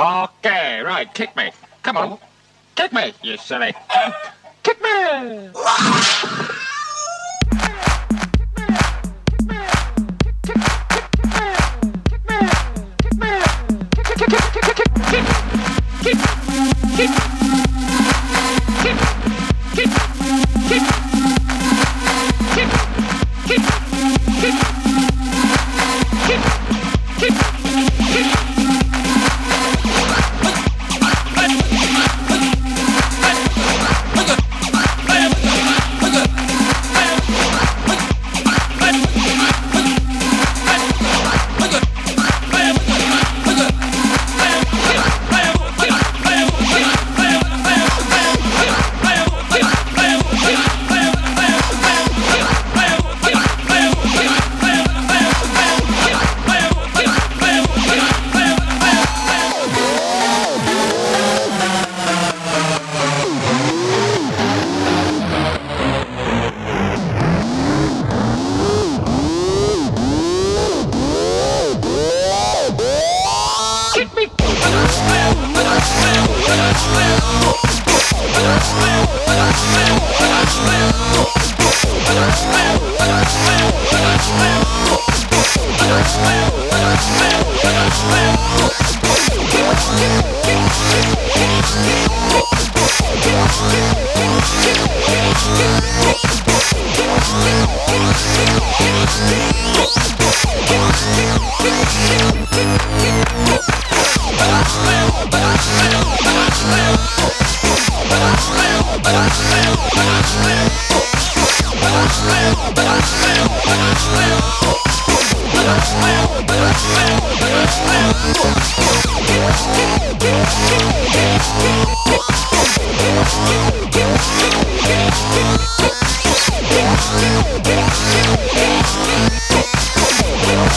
Okay, right, kick me. Come on. Oh. Kick me, you silly. Kick me!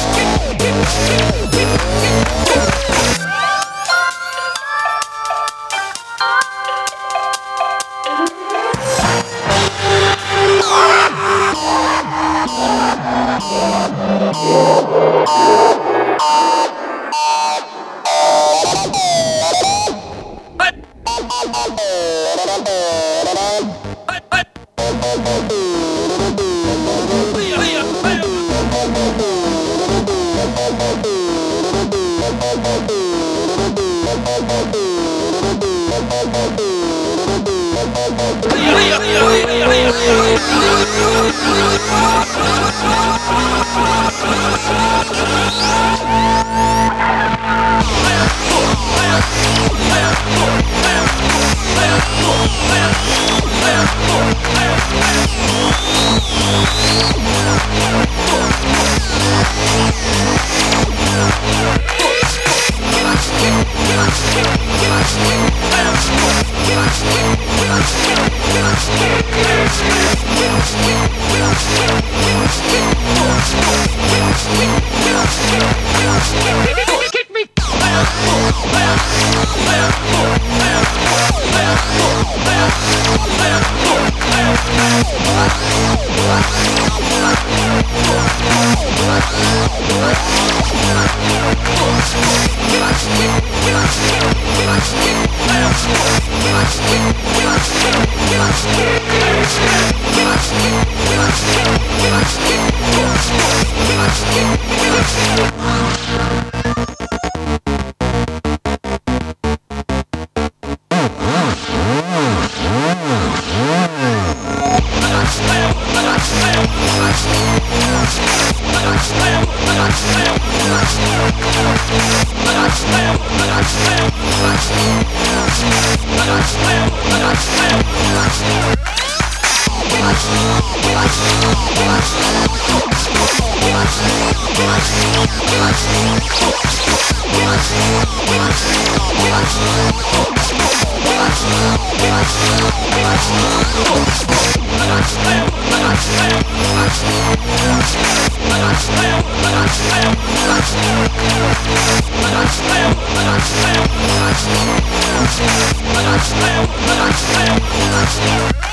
Keep, keep, keep, keep, keep, keep, keep. Yeah.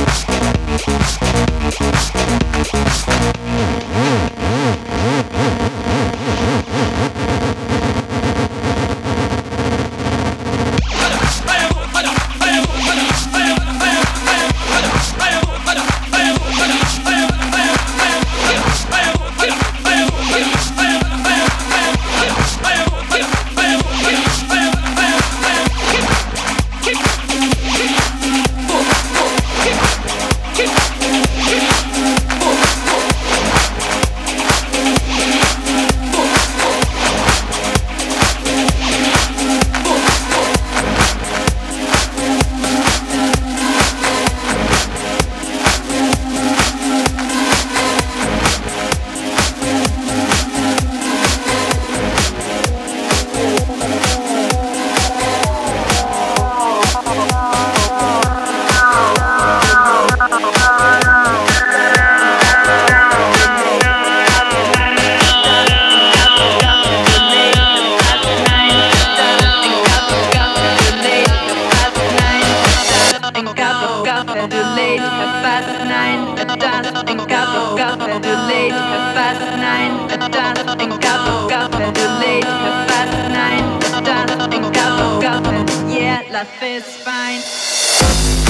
la fe es fine.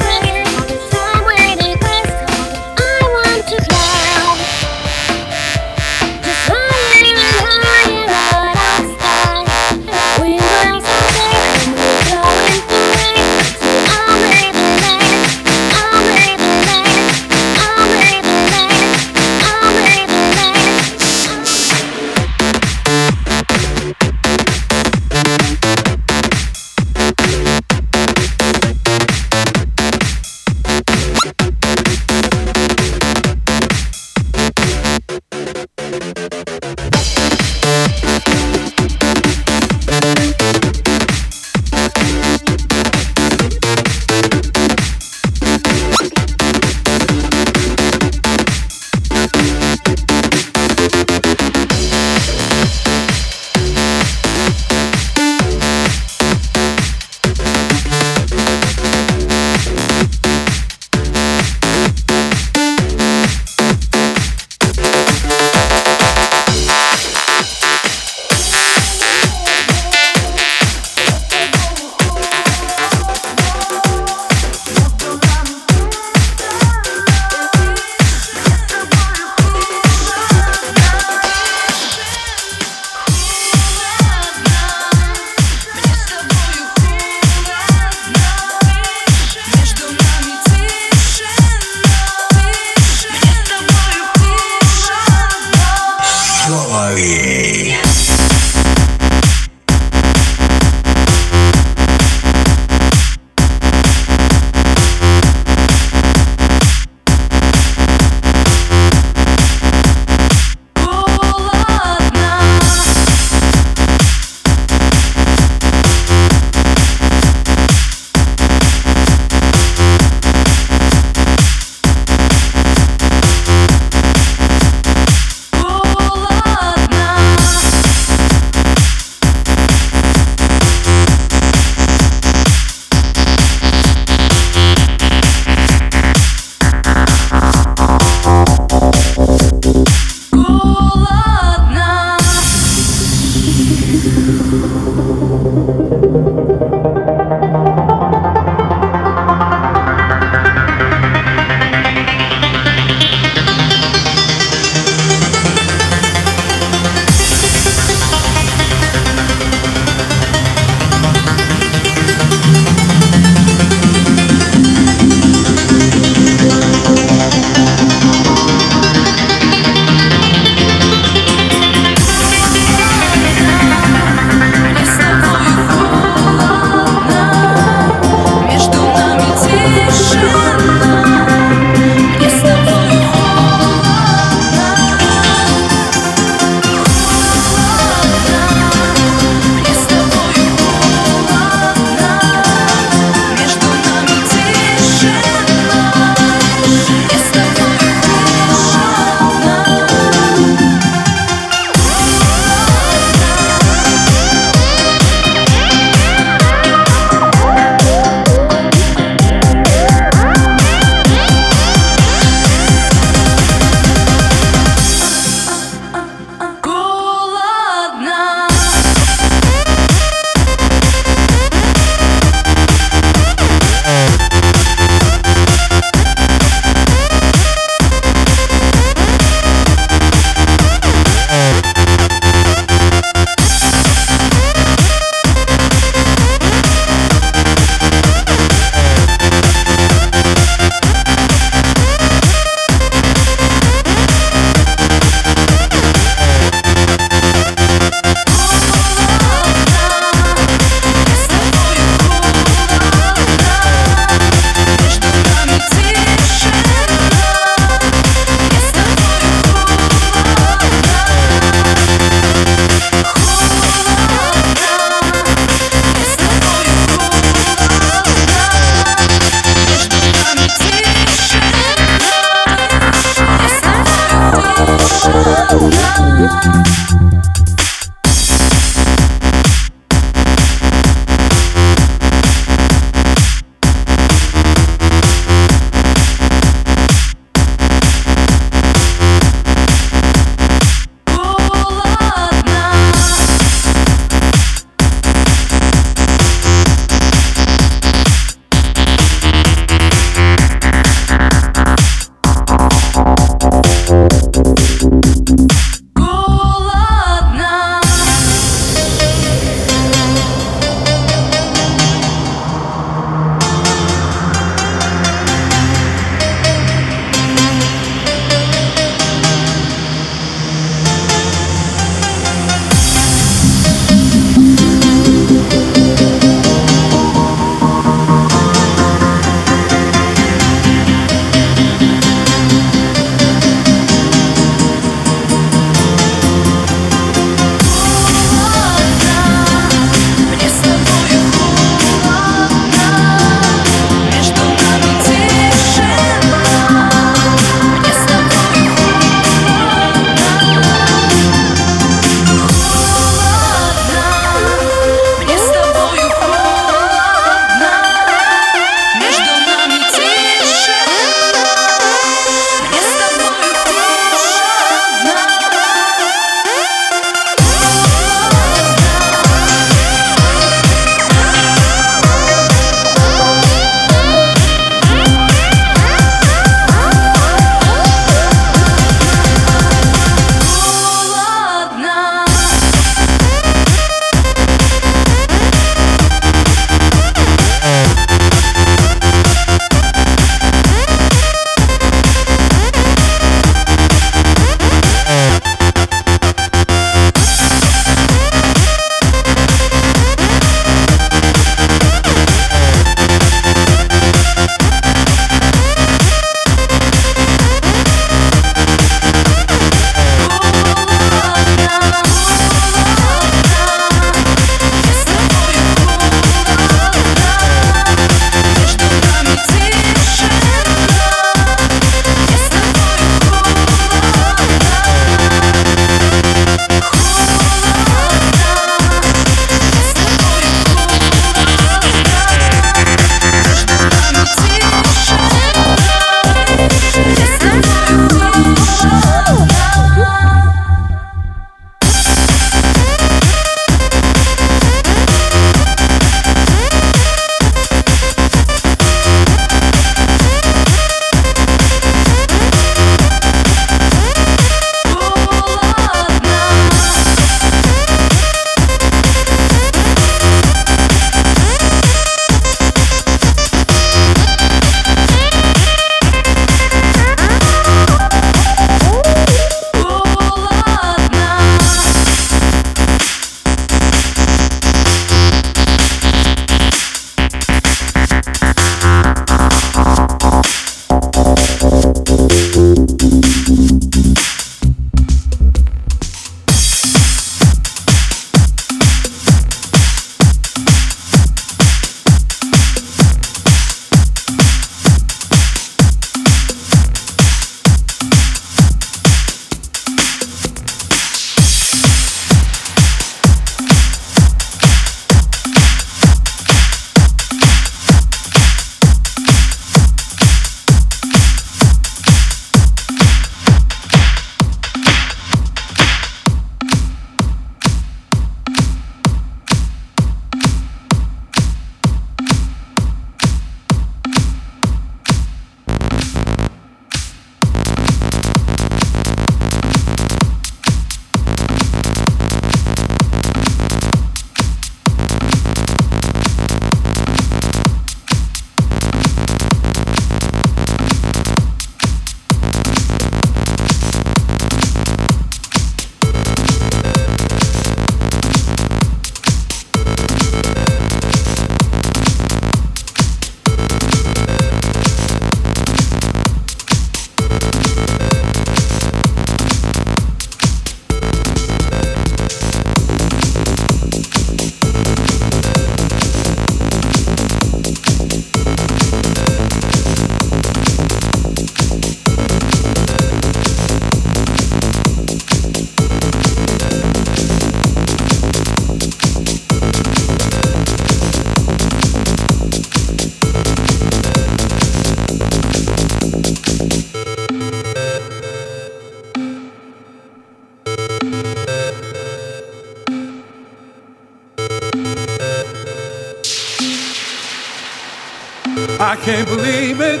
Can't believe it.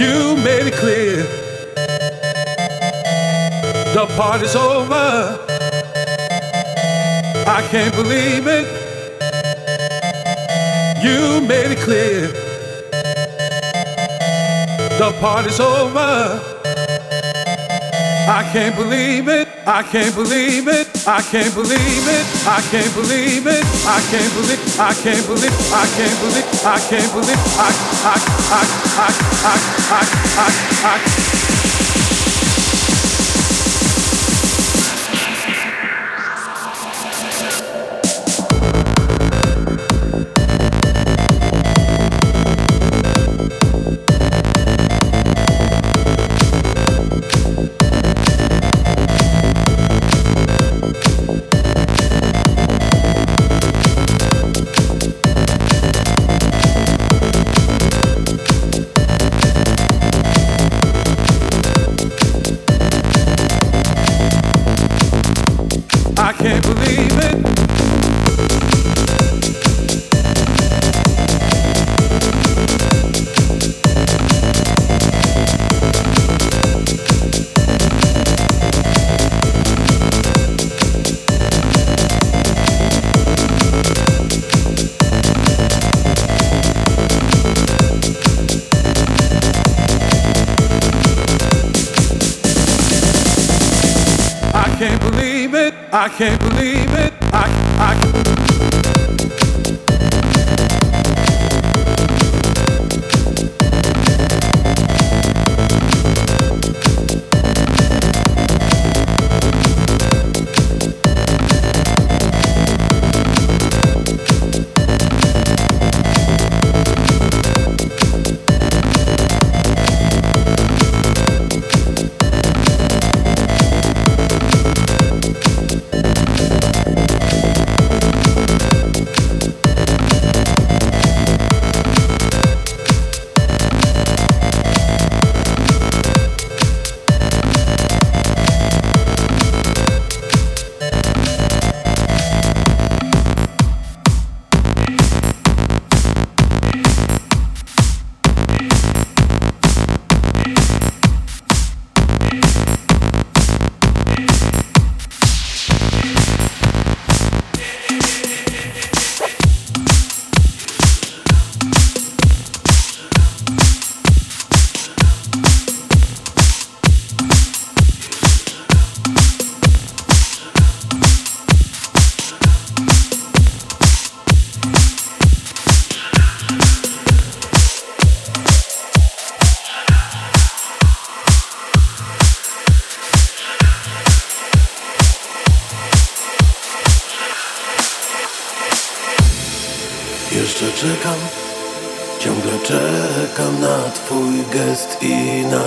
You made it clear. The party's over. I can't believe it. You made it clear. The party's over. I can't believe it. I can't believe it. I can't believe it. I can't believe it. I can't believe. I can't believe. I can't believe. I can't believe. I I I I I I I.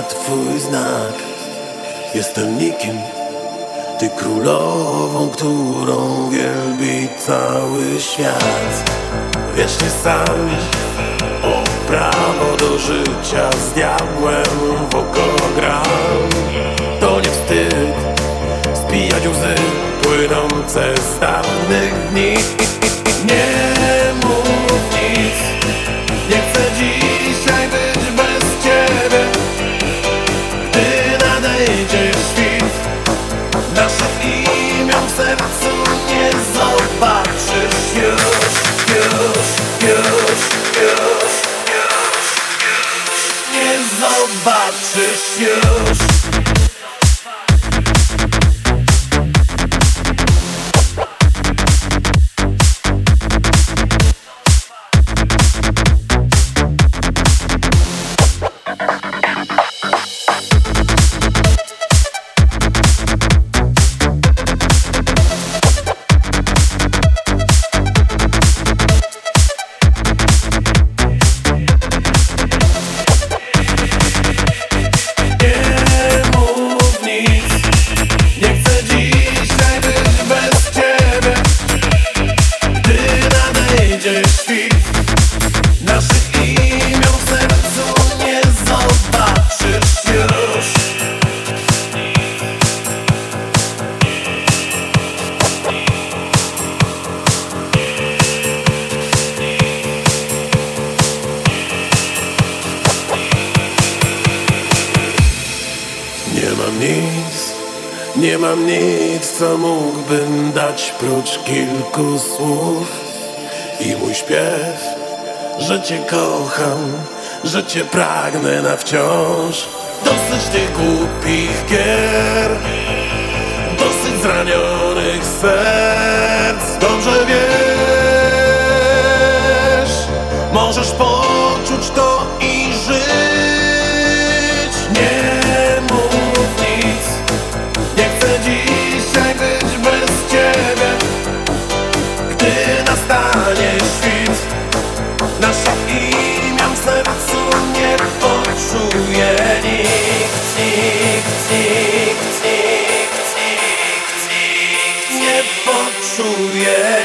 twój znak. Jestem nikim, ty królową, którą wielbi cały świat. Wiesz nie sam, o prawo do życia z diabłem w oko gram. To nie wstyd, spijać łzy płynące z dawnych dni. Nie zobaczysz już, Nie mam nic, co mógłbym dać prócz kilku słów. I mój śpiew, że cię kocham, że cię pragnę na wciąż. Dosyć tych głupich gier Dosyć zranionych serc. Dobrze wiesz, możesz po yeah.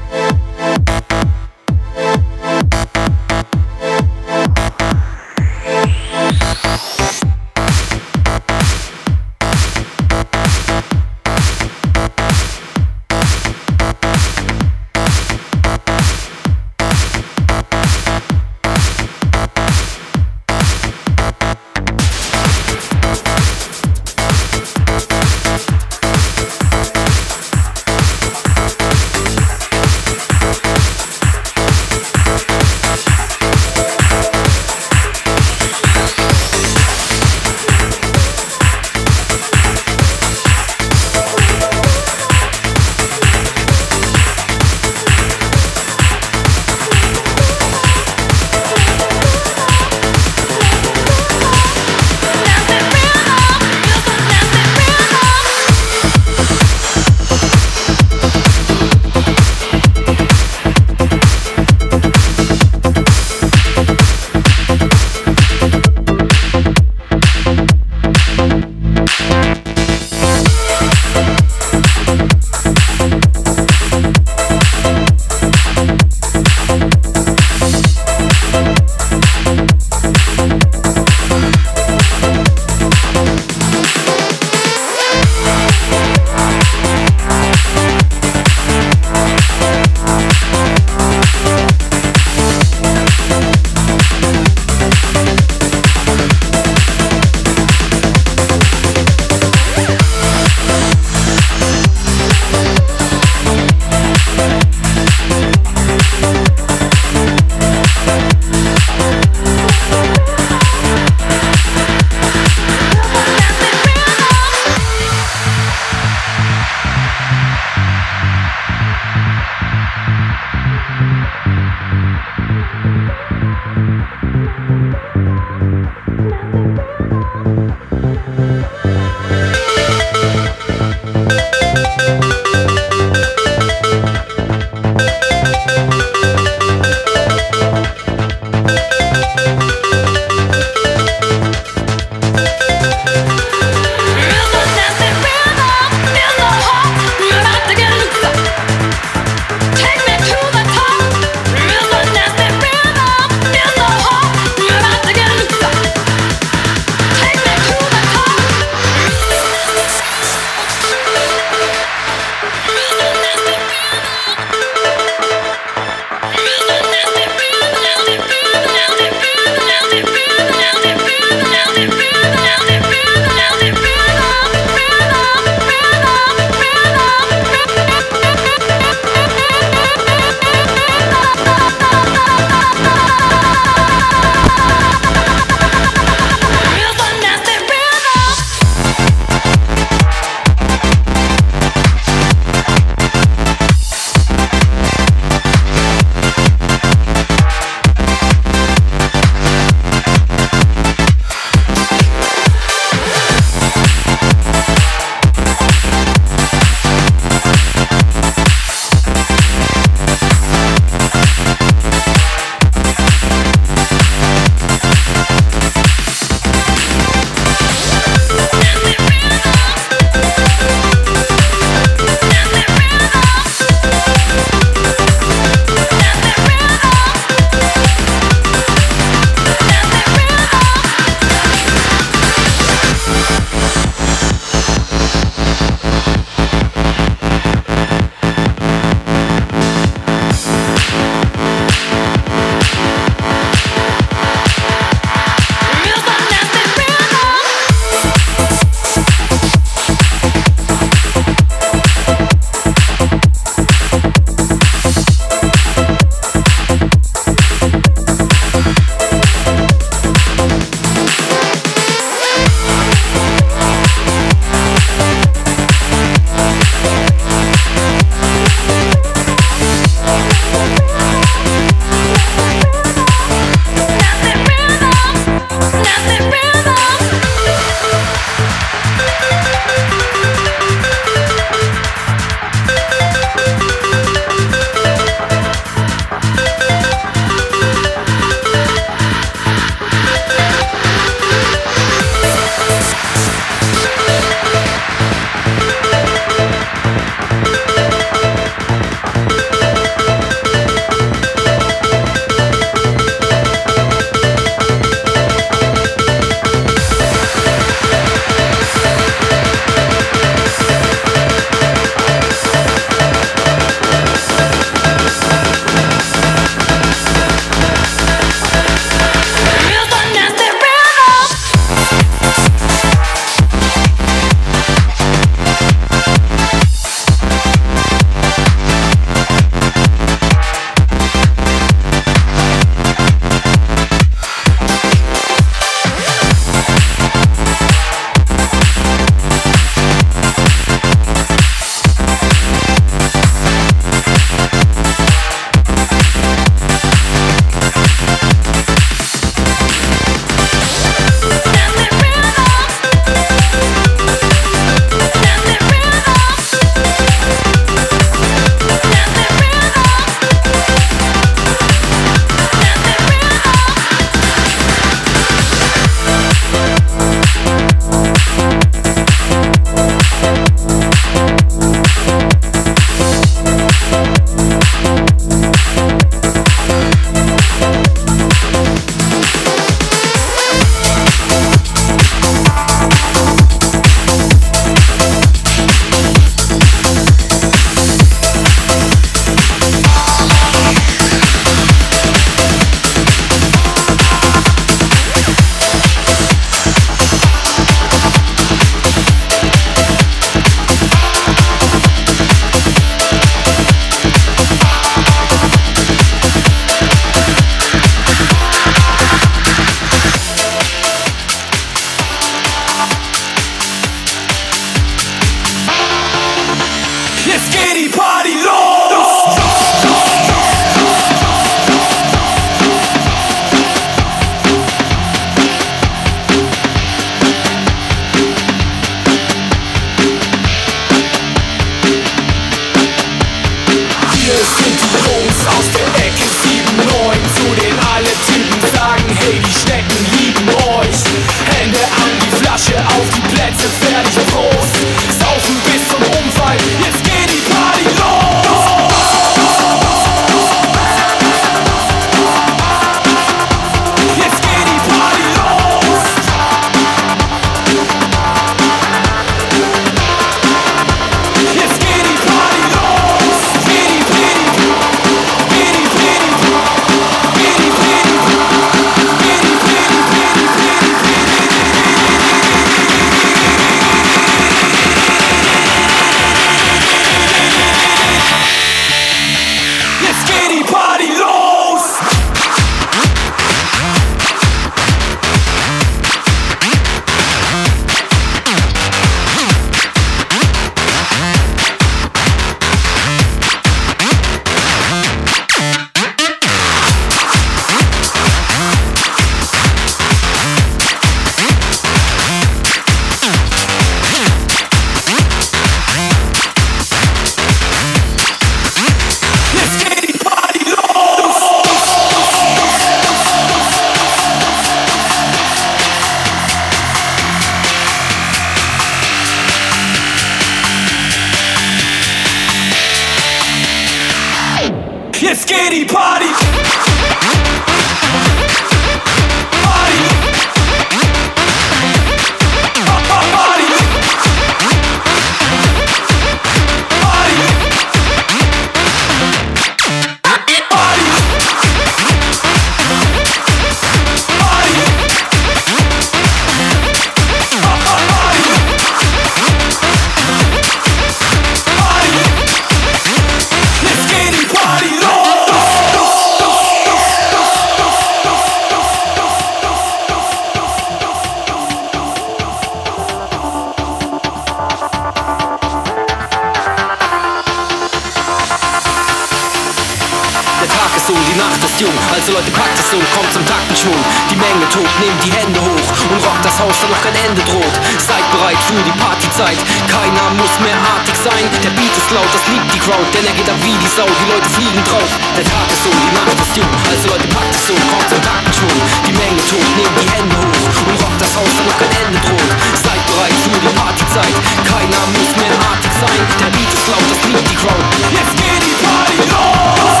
Partyzeit, keiner muss mehr artig sein. Der Beat ist laut, das liebt die Crowd, denn er geht ab wie die Sau, die Leute fliegen drauf. Der Tag ist so, die Nacht ist jung, also Leute, packt es und kommt zum Taktenschwung. Die Menge tobt, nehmt die Hände hoch und rockt das Haus, da noch kein Ende droht. Seid bereit für die Partyzeit, keiner muss mehr artig sein. Der Beat ist laut, das liebt die Crowd. Jetzt geht die Party los!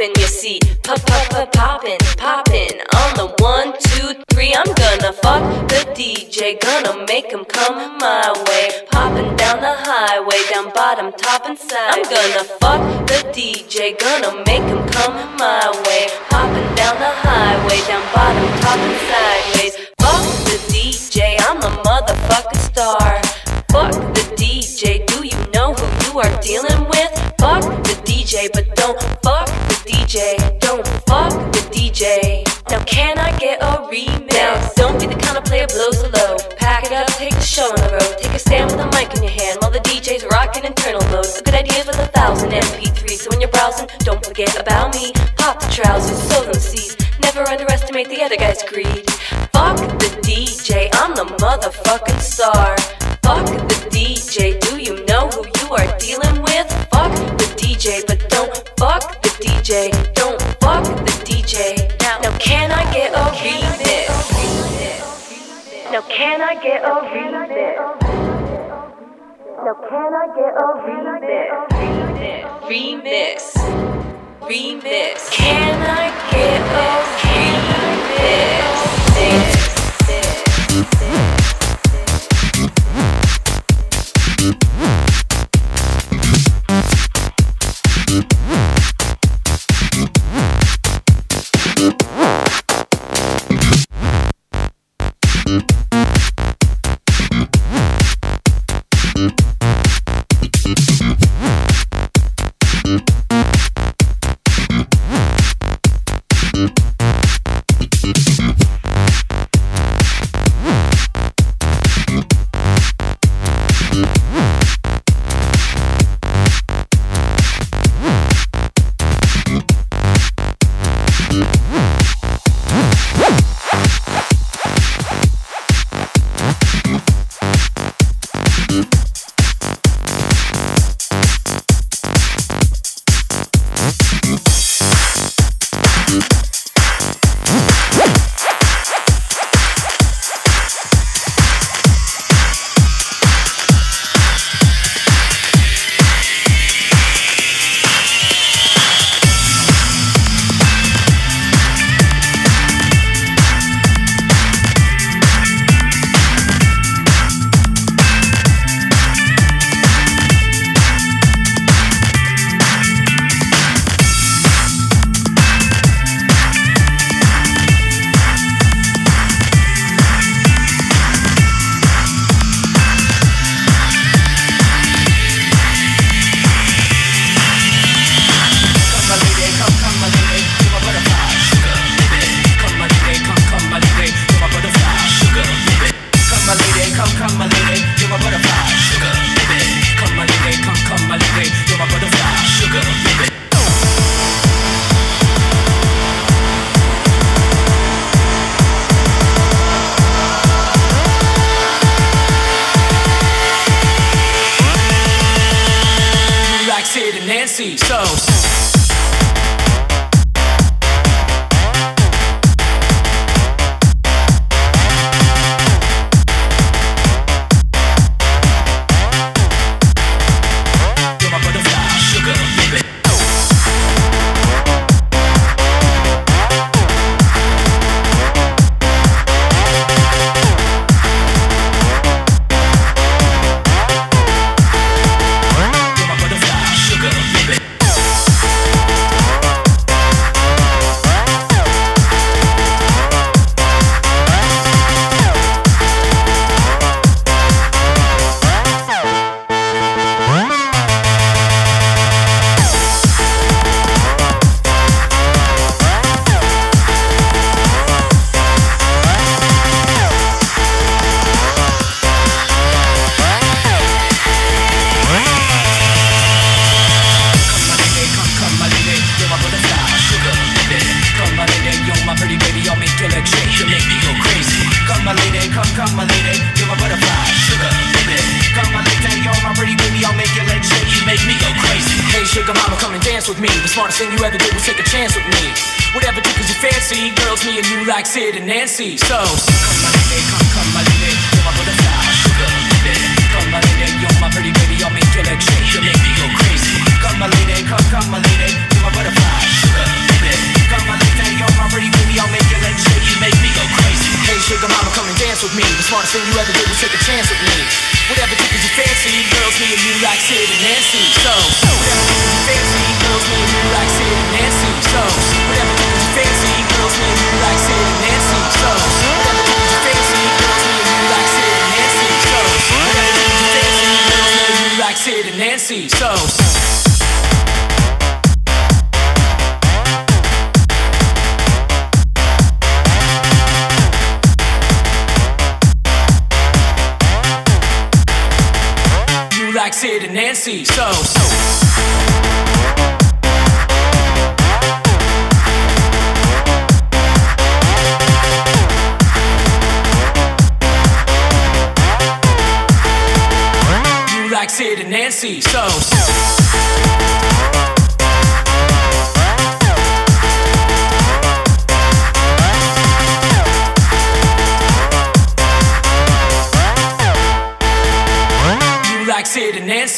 Popping, you see. Pop, pop, pop, popping, popping. On the one, two, three, I'm gonna fuck the DJ. Gonna make him come my way. Popping down the highway, down bottom, top, and side. I'm gonna fuck the DJ. Gonna make him come my way. Popping down the highway, down bottom, top, and sideways. Fuck the DJ, I'm the motherfucking star. Fuck the DJ, do you know who you are dealing with? Fuck the DJ, but don't fuck DJ. Don't fuck the DJ. Now can I get a remix? Now don't be the kind of player blows the low. Pack it up, take the show on the road. Take a stand with a mic in your hand while the DJ's rocking internal mode. A good idea with a thousand MP3. So when you're browsing, don't forget about me. Pop the trousers, sew them seats. Never underestimate the other guy's greed. Fuck the DJ, I'm the motherfucking star. Fuck the DJ, DJ. Don't fuck the DJ. Now, now can I get a remix? Now can I get a remix? Now can I get a remix? Remix. Remix. Can I get a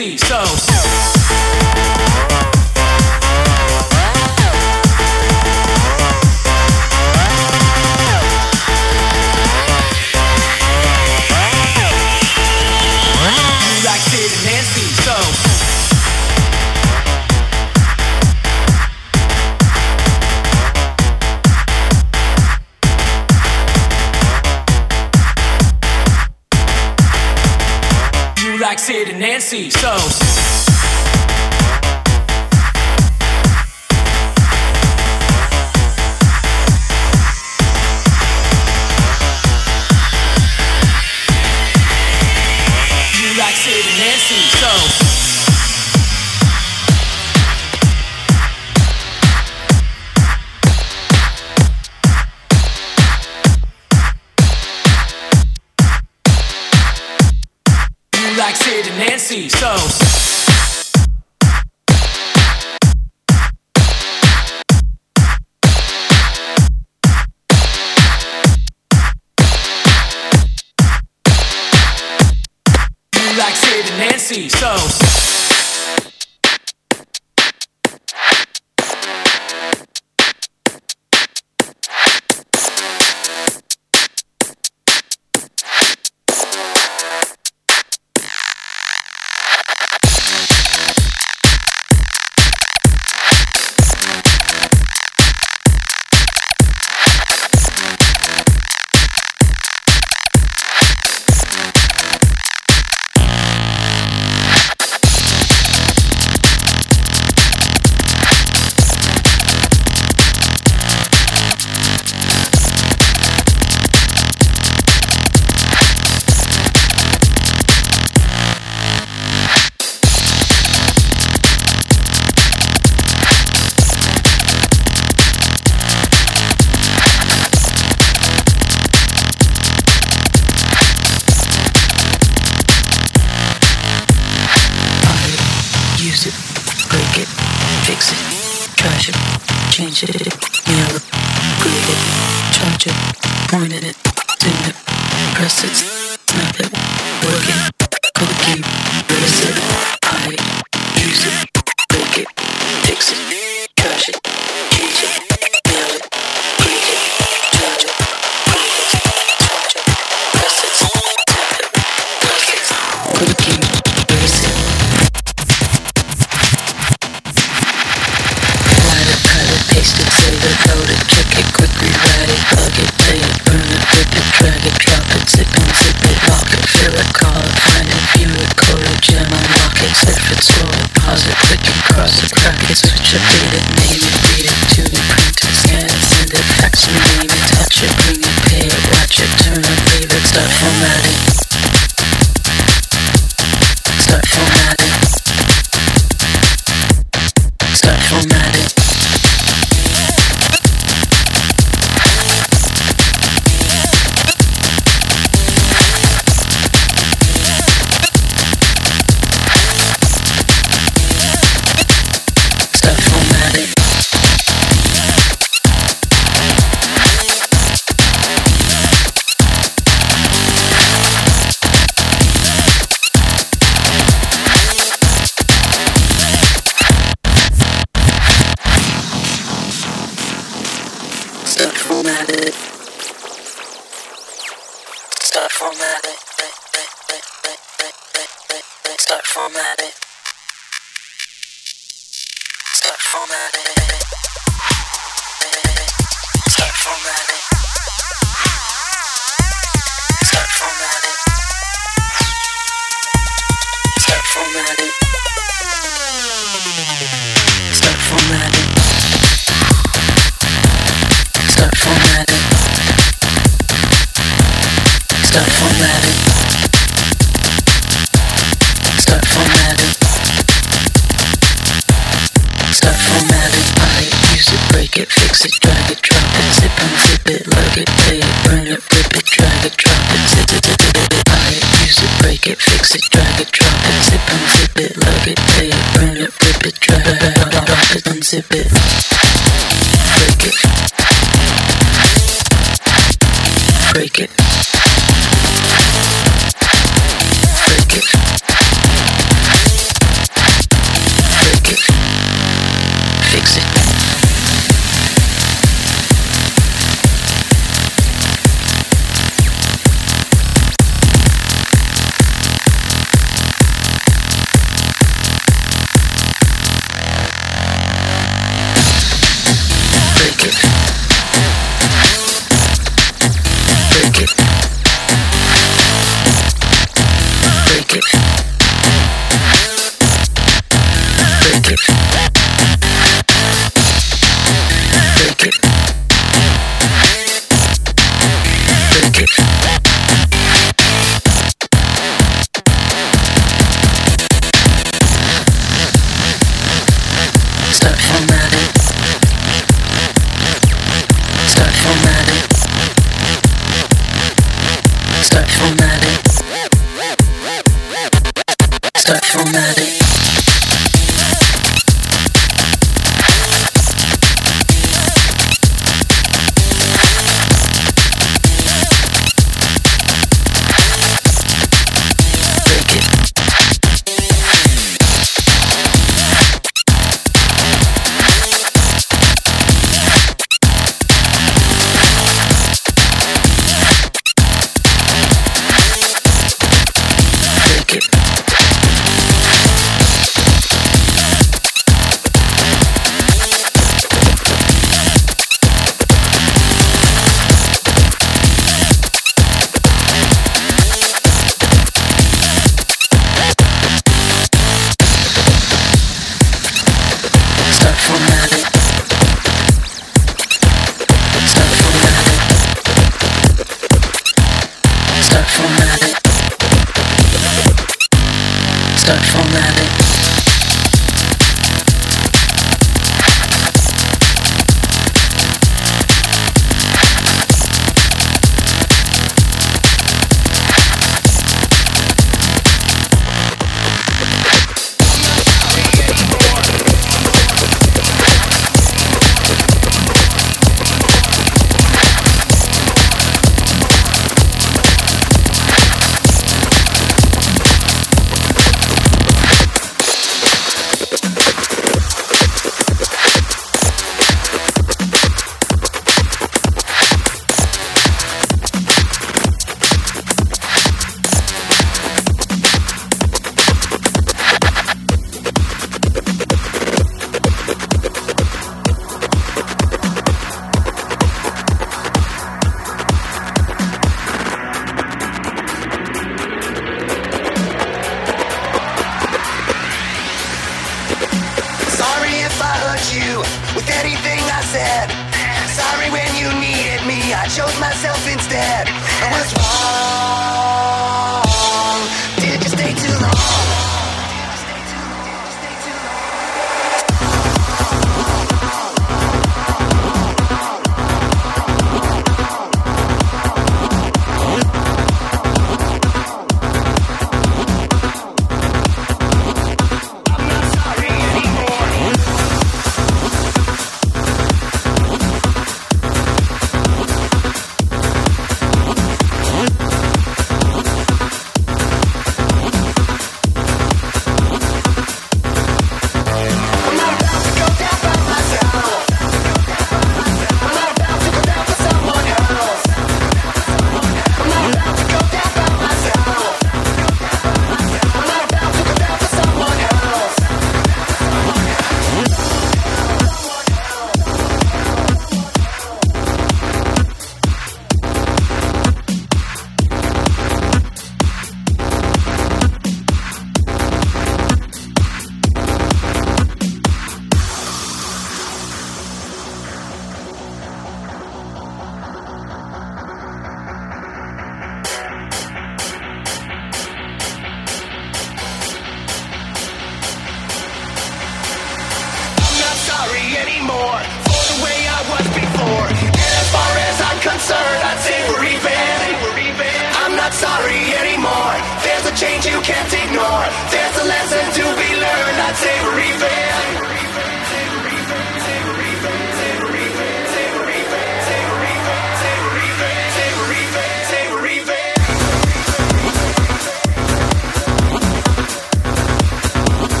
so shit, nail it, glue it, charge it, one it, dim it, press it. across the crack is what you pleaded, made it, beat it to the practice, and send it, fax it, name it, touch it, bring it, pay it, watch it, turn it, leave it, start formatting. automatic. Grab it, rip it, drop it, unzip it. Break it. Break it. Performatic